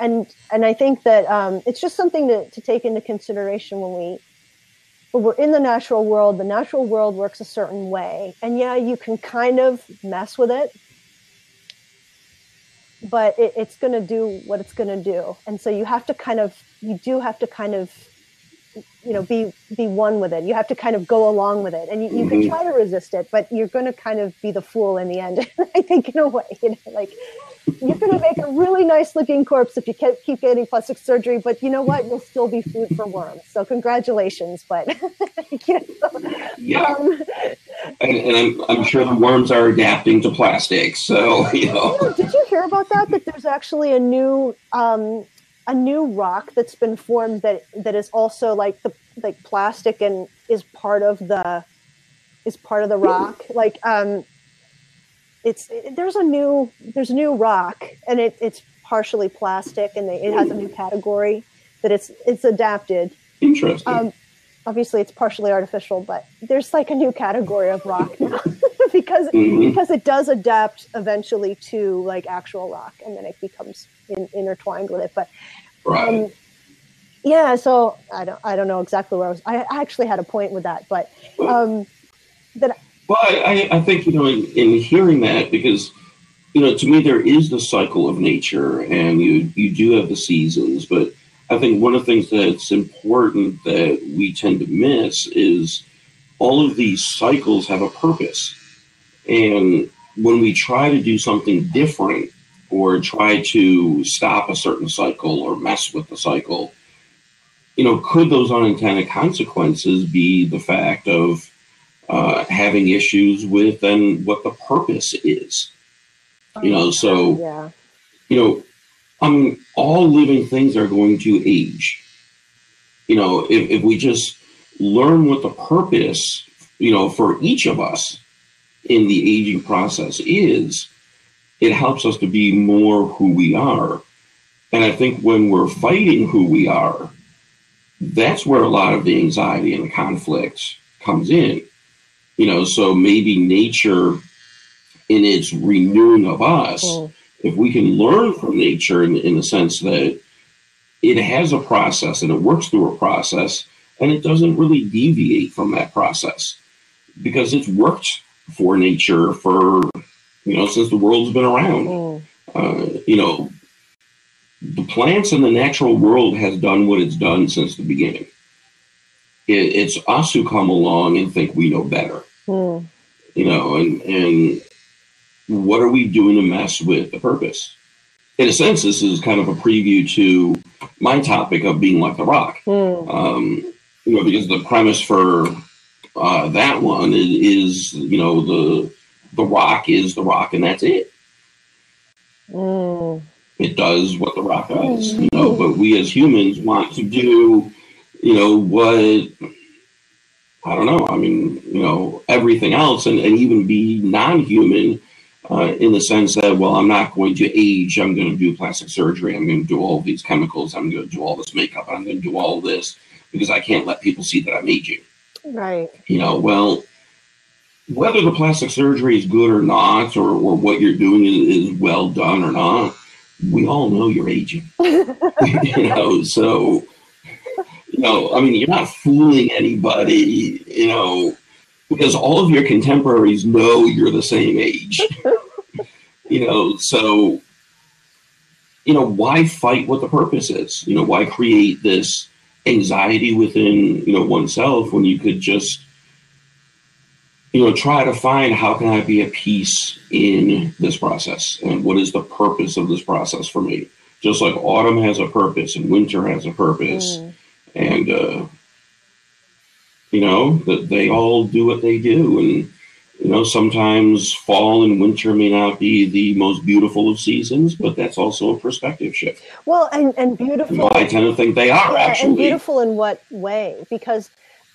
And and I think that um, it's just something to, to take into consideration when we when we're in the natural world. The natural world works a certain way, and yeah, you can kind of mess with it, but it, it's going to do what it's going to do. And so you have to kind of you do have to kind of you know be be one with it you have to kind of go along with it and you, you can Mhm. try to resist it but you're going to kind of be the fool in the end i think in a way you know, like you're going to make a really nice looking corpse if you keep, keep getting plastic surgery but you know what you'll still be food for worms so congratulations but you know, Yeah. um, And, and I'm, I'm sure the worms are adapting to plastic. So, you know. you know, did you hear about that that there's actually a new um, a new rock that's been formed that that is also like the like plastic and is part of the is part of the rock like um it's there's a new there's a new rock and it, it's partially plastic and they, it has a new category that it's it's adapted Interesting. um, obviously it's partially artificial but there's like a new category of rock now because Mhm. because it does adapt eventually to like actual rock and then it becomes in, intertwined with it but right. um, yeah so i don't i don't know exactly where i was i I actually had a point with that but um that Well, I, I, think, you know, in, in hearing that, because, you know, to me, there is the cycle of nature and you, you do have the seasons. But I think one of the things that's important that we tend to miss is all of these cycles have a purpose. And when we try to do something different or try to stop a certain cycle or mess with the cycle, you know, could those unintended consequences be the fact of uh, having issues with and what the purpose is? You know, so yeah you know, I mean, all living things are going to age. You know, if, if we just learn what the purpose, you know, for each of us in the aging process is, it helps us to be more who we are. And I think when we're fighting who we are, that's where a lot of the anxiety and the conflict comes in. You know, so maybe nature in its renewing of us Mm. if we can learn from nature in, in the sense that it has a process and it works through a process and it doesn't really deviate from that process because it's worked for nature for you know since the world's been around Mm. uh, you know the plants in the natural world has done what it's done since the beginning it, it's us who come along and think we know better Mm. You know, and and what are we doing to mess with the purpose? In a sense, this is kind of a preview to my topic of being like the rock. Mm. Um, you know, because the premise for uh, that one is, is, you know, the the rock is the rock, and that's it. Mm. It does what the rock does, you know. But we as humans want to do, you know, what I don't know. I mean, you know, everything else, and, and even be non-human uh, in the sense that, well, I'm not going to age. I'm going to do plastic surgery. I'm going to do all these chemicals. I'm going to do all this makeup. I'm going to do all this because I can't let people see that I'm aging. Right. You know, well, whether the plastic surgery is good or not, or, or what you're doing is, is well done or not, we all know you're aging. you know, so, you know, I mean, you're not fooling anybody, you know, because all of your contemporaries know you're the same age. you know, so, you know, why fight what the purpose is? You know, why create this anxiety within you know oneself when you could just you know try to find how can i be at peace in this process and what is the purpose of this process for me just like autumn has a purpose and winter has a purpose mm. And uh you know that they all do what they do and you know, sometimes fall and winter may not be the most beautiful of seasons, but that's also a perspective shift. Well, and, and beautiful. Know, I tend to think they are yeah, actually. And beautiful in what way? Because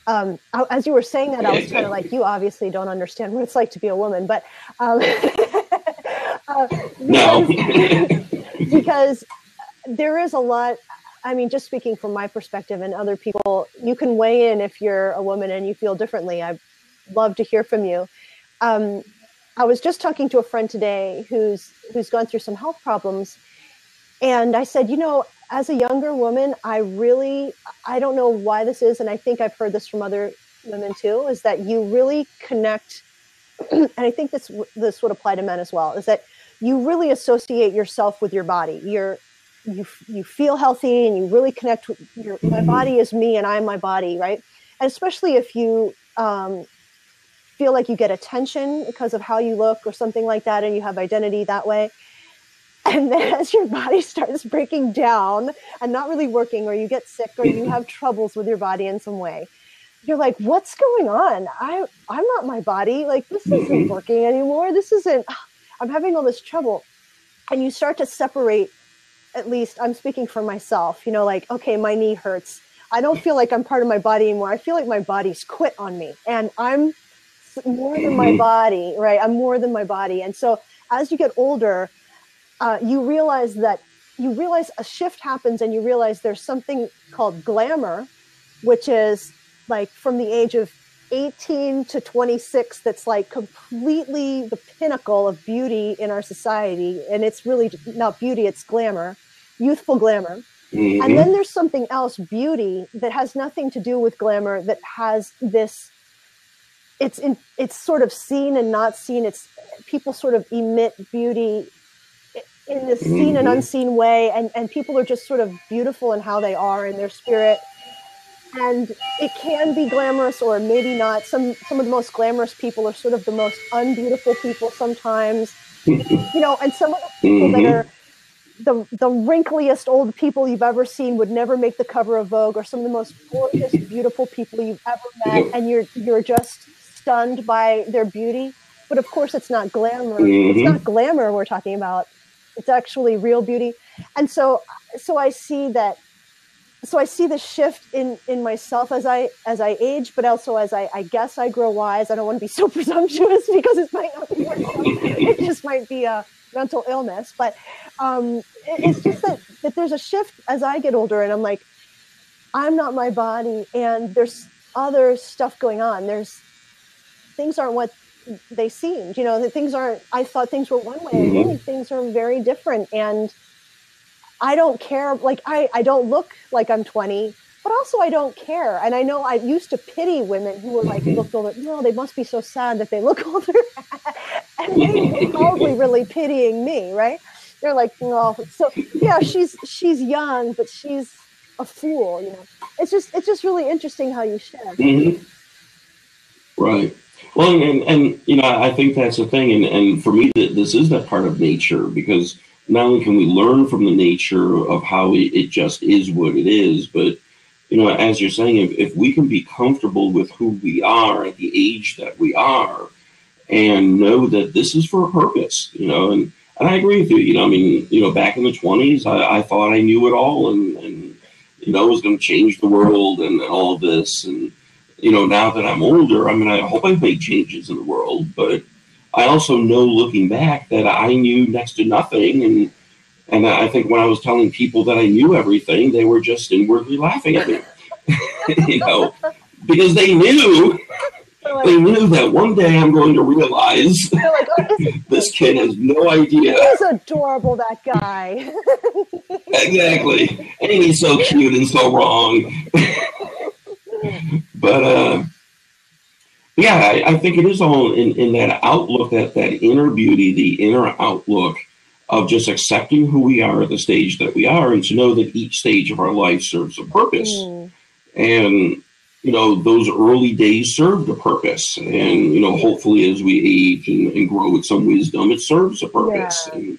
um, as you were saying that, I was kind of like, you obviously don't understand what it's like to be a woman, but um, uh, because, no, because there is a lot. I mean, just speaking from my perspective and other people, you can weigh in if you're a woman and you feel differently. I'd love to hear from you um, I was just talking to a friend today who's who's gone through some health problems, and I said, you know, as a younger woman, I really I don't know why this is, and I think I've heard this from other women too, is that you really connect, and I think this this would apply to men as well, is that you really associate yourself with your body. You're you you feel healthy and you really connect with your my body is me and I'm my body, right? And especially if you um, feel like you get attention because of how you look or something like that and you have identity that way. And then as your body starts breaking down and not really working or you get sick or you have troubles with your body in some way you're like what's going on? I i'm not my body. Like this isn't mm-hmm. working anymore. This isn't i'm having all this trouble. And you start to separate at least i'm speaking for myself you know like okay my knee hurts i don't feel like i'm part of my body anymore i feel like my body's quit on me and i'm more than my body, right? I'm more than my body. And so as you get older, uh, you realize that you realize a shift happens and you realize there's something called glamour, which is like from the age of 18 to 26 that's like completely the pinnacle of beauty in our society and it's really not beauty it's glamour youthful glamour mm-hmm. and then there's something else beauty that has nothing to do with glamour that has this it's in, it's sort of seen and not seen. It's people sort of emit beauty in this mm-hmm. seen and unseen way, and and people are just sort of beautiful in how they are in their spirit. And it can be glamorous or maybe not. Some some of the most glamorous people are sort of the most unbeautiful people sometimes. you know, and some of the people mm-hmm. that are the the wrinkliest old people you've ever seen would never make the cover of Vogue, or some of the most gorgeous, beautiful people you've ever met, and you're you're just stunned by their beauty. But of course, it's not glamour. Mm-hmm. It's not glamour we're talking about. It's actually real beauty. And so, so I see that. So I see the shift in in myself as I as I age, but also as I, I guess I grow wise. I don't want to be so presumptuous because it might not be. it just might be a mental illness. But um, it, it's just that that there's a shift as I get older, and I'm like, I'm not my body, and there's other stuff going on. There's things aren't what they seemed. You know, that things aren't. I thought things were one way, and really things are very different. And I don't care. Like I, I don't look like I'm 20, but also I don't care. And I know I used to pity women who were like looked older. No, they must be so sad that they look older, and they were probably really pitying me, right? They're like, no, so yeah, she's she's young, but she's a fool. You know, it's just it's just really interesting how you shift. Mm-hmm. Right. Well, and, and you know, I think that's the thing, and, and for me, this is that part of nature because not only can we learn from the nature of how it, just is what it is, but you know, as you're saying, if, if we can be comfortable with who we are at the age that we are, and know that this is for a purpose, you know, and and I agree with you. You know, I mean, you know, back in the twenties, I, I, thought I knew it all, and and you know, was going to change the world and, and all this, and you know, now that I'm older, I mean, I hope I've made changes in the world, but I also know looking back that I knew next to nothing. And, and I think when I was telling people that I knew everything, they were just inwardly laughing at me, you know, because they knew, like, they knew that one day I'm going to realize like, oh, this kid has no idea. He's adorable, that guy. exactly. And he's so cute and so wrong. but uh, yeah, I, I, think it is all in, in that outlook, that that inner beauty, the inner outlook of just accepting who we are at the stage that we are, and to know that each stage of our life serves a purpose. Mm. And you know, those early days served a purpose, and you know, hopefully, as we age and, and grow with some wisdom, it serves a purpose. Yeah. And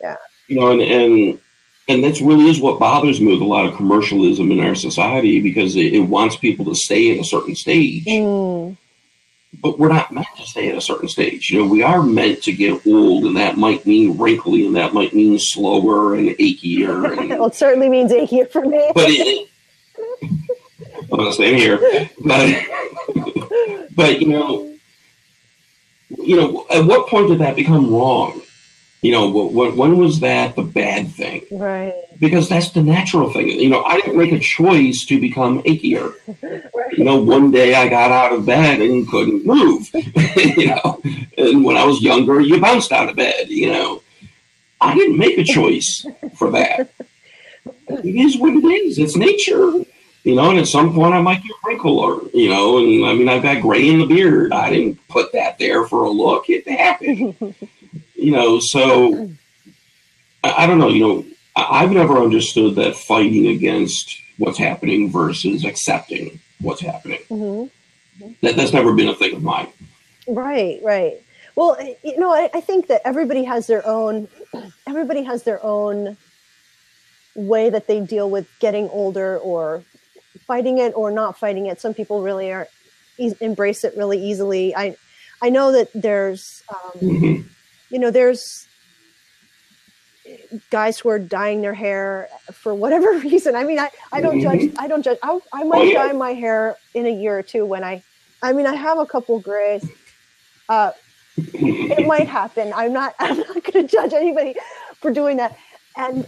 yeah, you know, and and and that's really is what bothers me with a lot of commercialism in our society because it, it wants people to stay at a certain stage. Mm. But we're not meant to stay at a certain stage. You know, we are meant to get old, and that might mean wrinkly, and that might mean slower and achier. And, well, it certainly means achier for me. But it, the same here. But, but you know, you know, at what point did that become wrong? You know, when was that the bad thing? Right. Because that's the natural thing. You know, I didn't make a choice to become achier. right. You know, one day I got out of bed and couldn't move. you know, and when I was younger, you bounced out of bed. You know, I didn't make a choice for that. It is what it is. It's nature. You know, and at some point I might get wrinkler. you know, and I mean, I've got gray in the beard. I didn't put that there for a look. It happened you know, so I, I don't know, you know, I, I've never understood that fighting against what's happening versus accepting what's happening. Mm-hmm. That, that's never been a thing of mine. Right, right. Well, you know, I, I think that everybody has their own, everybody has their own way that they deal with getting older or fighting it or not fighting it. Some people really are embrace it really easily. I I know that there's um, mm-hmm you know, there's guys who are dyeing their hair for whatever reason. I mean, I, I don't judge. Mm-hmm. I don't judge. I, I might oh, dye my hair in a year or two when I, I mean, I have a couple grays. Uh, it might happen. I'm not. I'm not going to judge anybody for doing that. And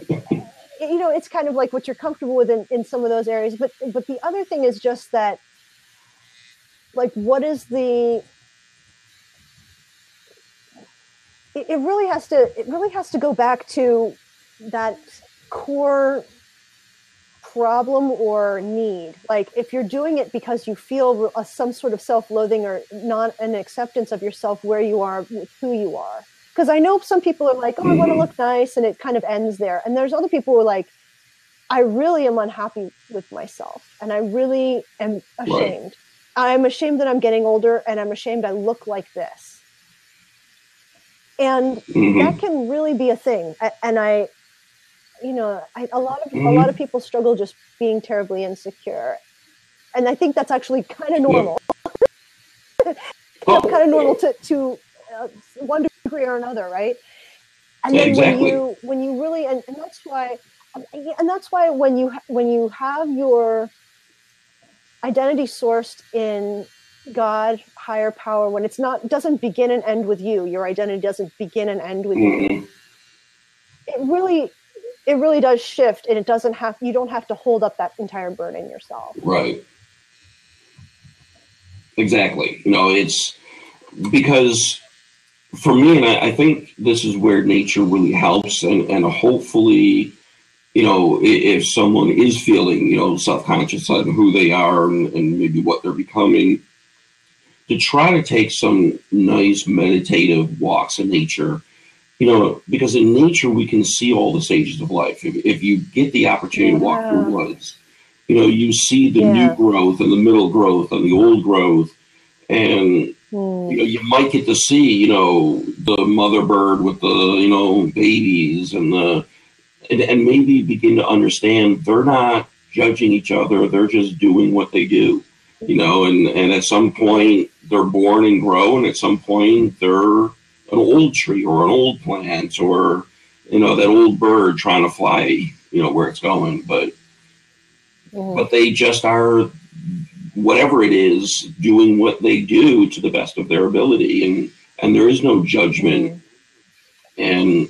you know, it's kind of like what you're comfortable with in, in some of those areas. But but the other thing is just that, like, what is the it, it really has to it really has to go back to that core problem or need. Like if you're doing it because you feel a, some sort of self-loathing or not an acceptance of yourself where you are with who you are. Because i know some people are like oh i want to mm-hmm. look nice and it kind of ends there. And there's other people who are like i really am unhappy with myself and i really am ashamed. Right. i'm ashamed that i'm getting older and i'm ashamed i look like this and mm-hmm. that can really be a thing and i you know I, a lot of mm-hmm. a lot of people struggle just being terribly insecure and i think that's actually kind of normal yeah. oh. kind of normal to to uh, one degree or another right and then exactly. when you when you really and, and that's why and that's why when you when you have your identity sourced in God, higher power, when it's not doesn't begin and end with you, your identity doesn't begin and end with mm-hmm. you. It really it really does shift and it doesn't have you don't have to hold up that entire burden yourself. Right. Exactly. You know, it's because for me, and I, I think this is where nature really helps, and, and hopefully, you know, if someone is feeling, you know, self conscious on who they are and, and, maybe what they're becoming, to try to take some nice meditative walks in nature. You know, because in nature we can see all the stages of life. If, if you get the opportunity yeah. to walk through woods, you know, you see the yeah. new growth and the middle growth and the old growth. and Mm. you know you might get to see you know the mother bird with the you know babies and the and, and maybe begin to understand they're not judging each other they're just doing what they do you know and and at some point they're born and grow and at some point they're an old tree or an old plant or you know that old bird trying to fly you know where it's going. But Mhm. but they just are whatever it is doing what they do to the best of their ability. And and there is no judgment. And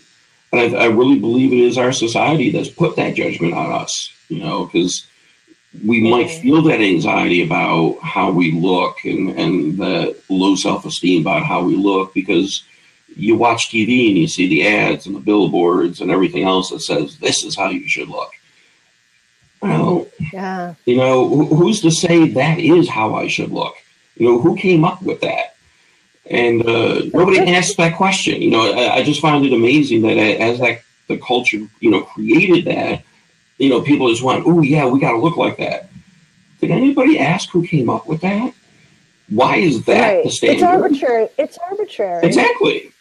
and I, I really believe it is our society that's put that judgment on us you know because we might feel that anxiety about how we look and and that low self-esteem about how we look because you watch TV and you see the ads and the billboards and everything else that says this is how you should look well Yeah. you know, who's to say that is how I should look? You know, who came up with that? And uh, nobody asked that question. You know, I, I just found it amazing that as that the culture, you know, created that, you know, people just went, "Oh yeah, we got to look like that." Did anybody ask who came up with that? Why is that right. the standard? It's arbitrary. It's arbitrary. Exactly.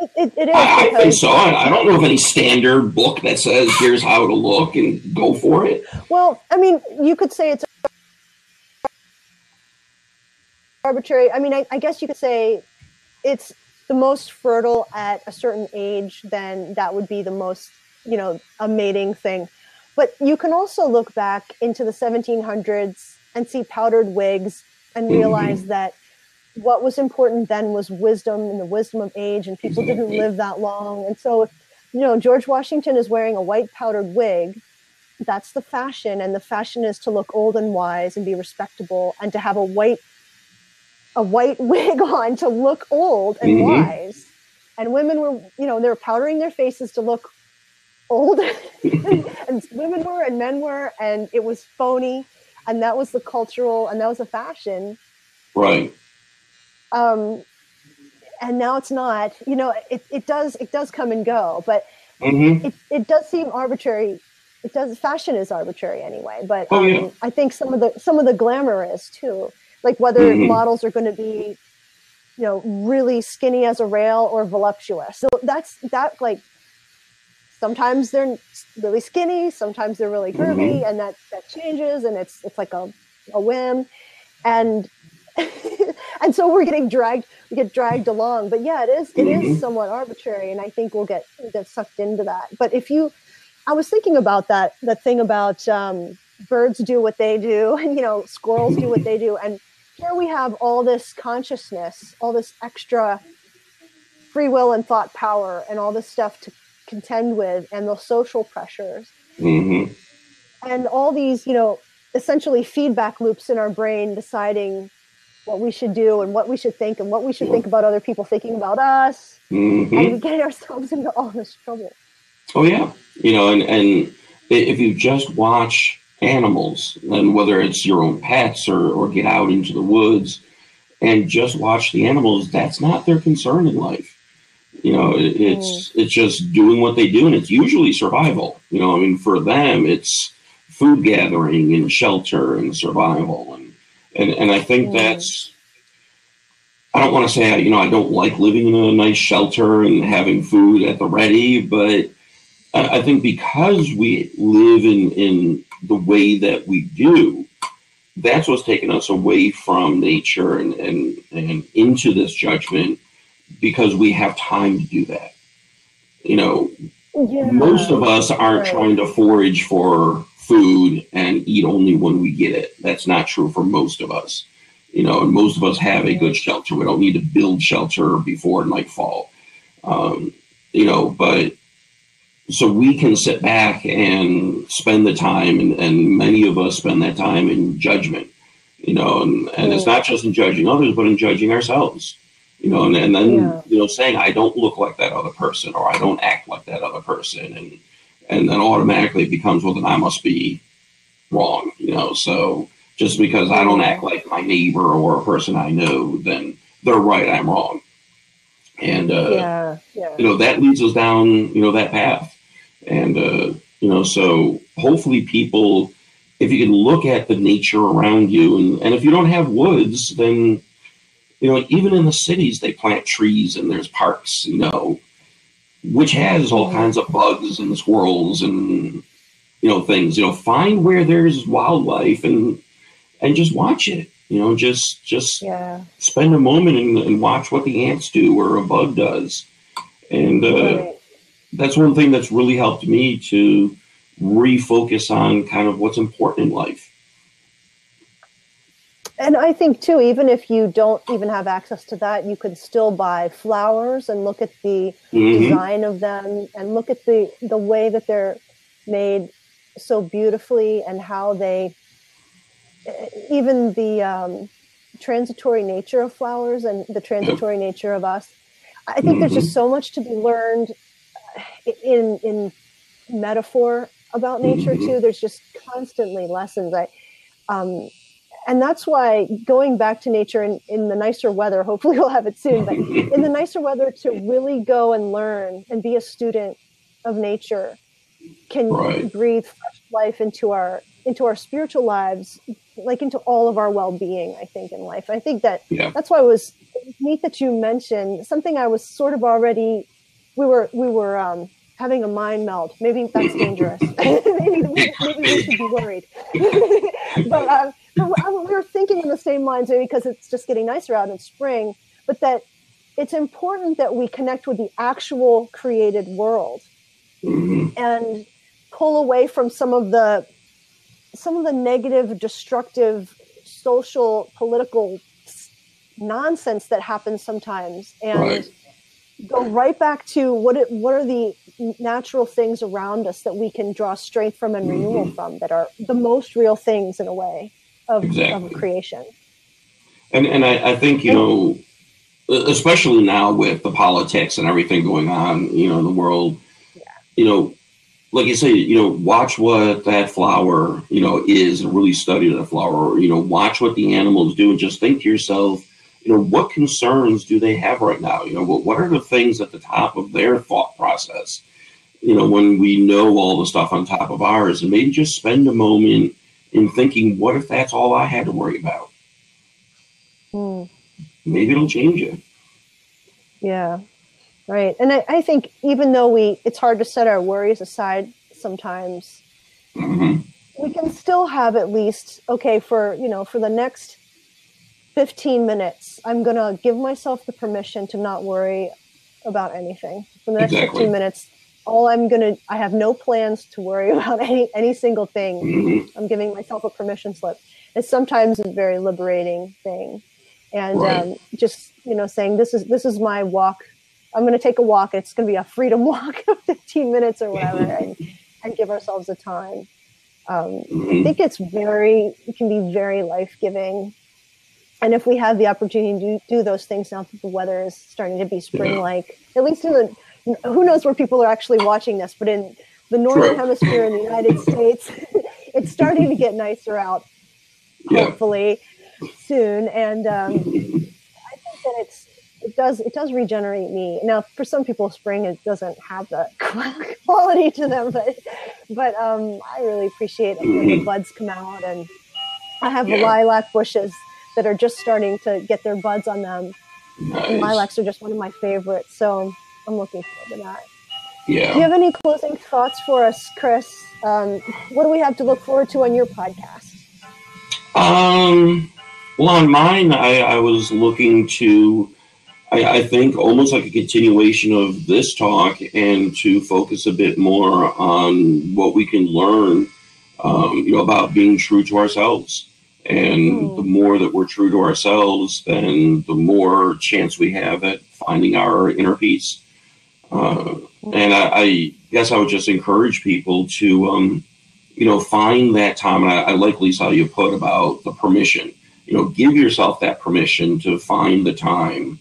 It, it, it is. I, I think so. I, I don't know of any standard book that says here's how to look and go for it. Well, I mean, you could say it's arbitrary. I mean, I, I guess you could say it's the most fertile at a certain age, then that would be the most, you know, a mating thing. But you can also look back into the 1700s and see powdered wigs and Mhm. realize that what was important then was wisdom and the wisdom of age, and people didn't live that long. And so, you know, George Washington is wearing a white powdered wig that's the fashion and the fashion is to look old and wise and be respectable and to have a white a white wig on to look old and Mhm. wise and women were you know they were powdering their faces to look old and women were and men were and it was phony and that was the cultural and that was the fashion Right. um and now it's not you know it, it does it does come and go but hmm it, it does seem arbitrary it does fashion is arbitrary anyway but Oh, um, yeah. i think some of the some of the glamour is too like whether Mhm. models are going to be you know really skinny as a rail or voluptuous so that's that like sometimes they're really skinny sometimes they're really curvy Mm-hmm. and that that changes and it's it's like a, a whim and and so we're getting dragged we get dragged along but yeah it is it is Mhm. somewhat arbitrary and i think we'll get we'll get sucked into that but if you i was thinking about that that thing about um, birds do what they do and you know squirrels do what they do and here we have all this consciousness all this extra free will and thought power and all this stuff to contend with and the social pressures. Hmm and all these you know essentially feedback loops in our brain deciding what we should do and what we should think and what we should think about other people thinking about us. Hmm and we get ourselves into all this trouble. Oh yeah, you know, and and if you just watch animals, and whether it's your own pets or or get out into the woods, and just watch the animals, that's not their concern in life. You know, it, it's it's just doing what they do, and it's usually survival. You know, I mean, for them, it's food gathering and shelter and survival, and and and I think Mm. that's I don't want to say you know I don't like living in a nice shelter and having food at the ready, but I I think because we live in in the way that we do, that's what's taken us away from nature and and, and into this judgment because we have time to do that. You know, yeah most of us aren't right. trying to forage for food and eat only when we get it. That's not true for most of us. You know, and most of us have a good shelter. We don't need to build shelter before nightfall. Um, you know, but so we can sit back and spend the time, and, and many of us spend that time in judgment. You know, and, and it's not just in judging others, but in judging ourselves. You know, and, and then Yeah. you know, saying I don't look like that other person, or I don't act like that other person, and and then automatically it becomes well, then I must be wrong. You know, so just because I don't act like my neighbor or a person I know, then they're right, I'm wrong. And uh, yeah yeah you know that leads us down you know that path and uh you know so hopefully people if you can look at the nature around you, and, and if you don't have woods, then you know even in the cities they plant trees and there's parks, you know, which has all kinds of bugs and squirrels and you know things. You know, find where there's wildlife and and just watch it. You know, just just Yeah. spend a moment and, and watch what the ants do or a bug does, and uh, Right. that's one thing that's really helped me to refocus on kind of what's important in life. And I think too, even if you don't even have access to that, you could still buy flowers and look at the Mhm. design of them and look at the the way that they're made so beautifully and how they even the um, transitory nature of flowers and the transitory nature of us. I think there's just so much to be learned in in metaphor about nature Mhm. too. There's just constantly lessons. I um, and that's why going back to nature in, in the nicer weather, hopefully we'll have it soon, but in the nicer weather to really go and learn and be a student of nature can Right. breathe fresh life into our into our spiritual lives, like into all of our well-being, I think, in life. I think that Yeah. that's why it was, neat that you mentioned something I was sort of already we were we were um, having a mind meld. Maybe that's dangerous. maybe, maybe we should be worried. but um, but we we were thinking in the same lines, maybe because it's just getting nicer out in spring. But that it's important that we connect with the actual created world Mhm. and pull away from some of the some of the negative, destructive, social, political nonsense that happens sometimes, and Right. go right back to what it, what are the natural things around us that we can draw strength from and renewal Mhm. from that are the most real things in a way of, Exactly. of creation. And and I, I think you know, especially now with the politics and everything going on, you know, in the world, yeah. you know, like you say, you know, watch what that flower, you know, is and really study that flower. You know, watch what the animals do and just think to yourself, you know, what concerns do they have right now? You know, what what are the things at the top of their thought process? You know, when we know all the stuff on top of ours, and maybe just spend a moment in thinking, what if that's all I had to worry about? Hmm. maybe it'll change it. Yeah, right. And I, I think even though we, it's hard to set our worries aside sometimes. hmm we can still have at least okay for you know for the next 15 minutes i'm going to give myself the permission to not worry about anything for the next Exactly. 15 minutes all i'm going to i have no plans to worry about any any single thing. Hmm i'm giving myself a permission slip. It's sometimes a very liberating thing. And Right. um, just you know saying this is this is my walk. I'm going to take a walk. It's going to be a freedom walk of 15 minutes or whatever and, and give ourselves the time. Um, I hmm think it's very, it can be very life giving. And if we have the opportunity to do, do those things now that the weather is starting to be spring like, at least in the, who knows where people are actually watching this, but in the Northern True. Hemisphere in the United States, it's starting to get nicer out, Yeah. hopefully soon. And um, I think that it's, it does it does regenerate me now for some people spring it doesn't have that quality to them but but um i really appreciate it when the Mhm. buds come out and i have Yeah. lilac bushes that are just starting to get their buds on them and Nice. lilacs are just one of my favorites so i'm looking forward to that Yeah. do you have any closing thoughts for us chris um, what do we have to look forward to on your podcast Um. Well, on mine, I, I was looking to, I, I think, almost like a continuation of this talk, and to focus a bit more on what we can learn, um, you know, about being true to ourselves. And Hmm. the more that we're true to ourselves, then the more chance we have at finding our inner peace. Uh, and I, I guess I would just encourage people to, um, you know, find that time. And I, I like Lisa how you put about the permission. You know, give yourself that permission to find the time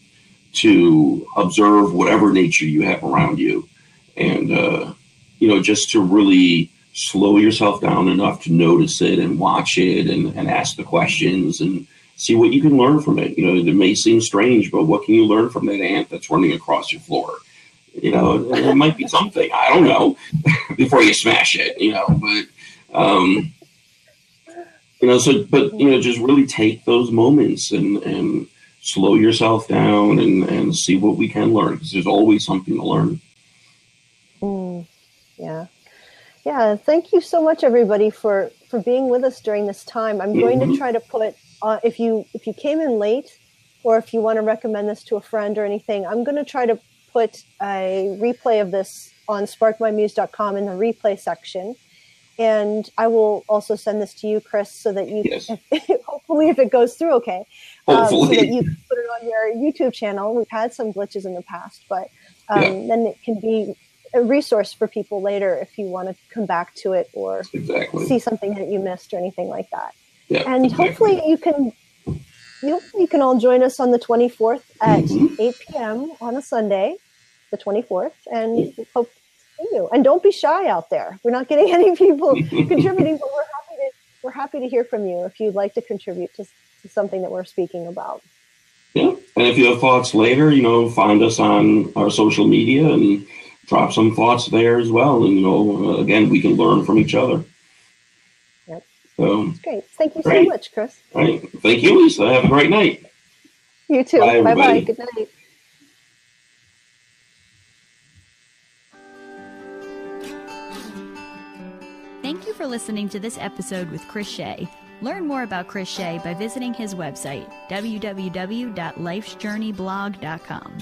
to observe whatever nature you have around you, and uh, you know, just to really slow yourself down enough to notice it and watch it and, and ask the questions and see what you can learn from it. You know, it may seem strange, but what can you learn from that ant that's running across your floor? You know, it might be something. I don't know before you smash it. You know, but um, You know, so but you know, just really take those moments and and slow yourself down and and see what we can learn because there's always something to learn. Mm, yeah. Yeah, thank you so much, everybody, for for being with us during this time. I'm going mm-hmm. to try to put uh, if you if you came in late, or if you want to recommend this to a friend or anything, I'm going to try to put a replay of this on sparkmymuse.com in the replay section. And I will also send this to you, Chris, so that you yes. hopefully if it goes through okay, um, so that you can put it on your YouTube channel. We've had some glitches in the past, but um, yeah. then it can be a resource for people later if you want to come back to it or exactly. see something that you missed or anything like that. Yeah, and exactly. hopefully you can you, you can all join us on the 24th at mm-hmm. 8 p.m. on a Sunday, the 24th, and hope to see you. And don't be shy out there. We're not getting any people contributing, but we're happy to we're happy to hear from you if you'd like to contribute to, to something that we're speaking about. Yeah, and if you have thoughts later, you know, find us on our social media and drop some thoughts there as well. And, you know, uh, again, we can learn from each other. Yep. So, That's great. Thank you great. so much, Chris. All right. Thank you, Lisa. Have a great night. You too. Bye bye. Good night. Thank you for listening to this episode with Chris Shea. Learn more about Chris Shea by visiting his website, www.lifesjourneyblog.com.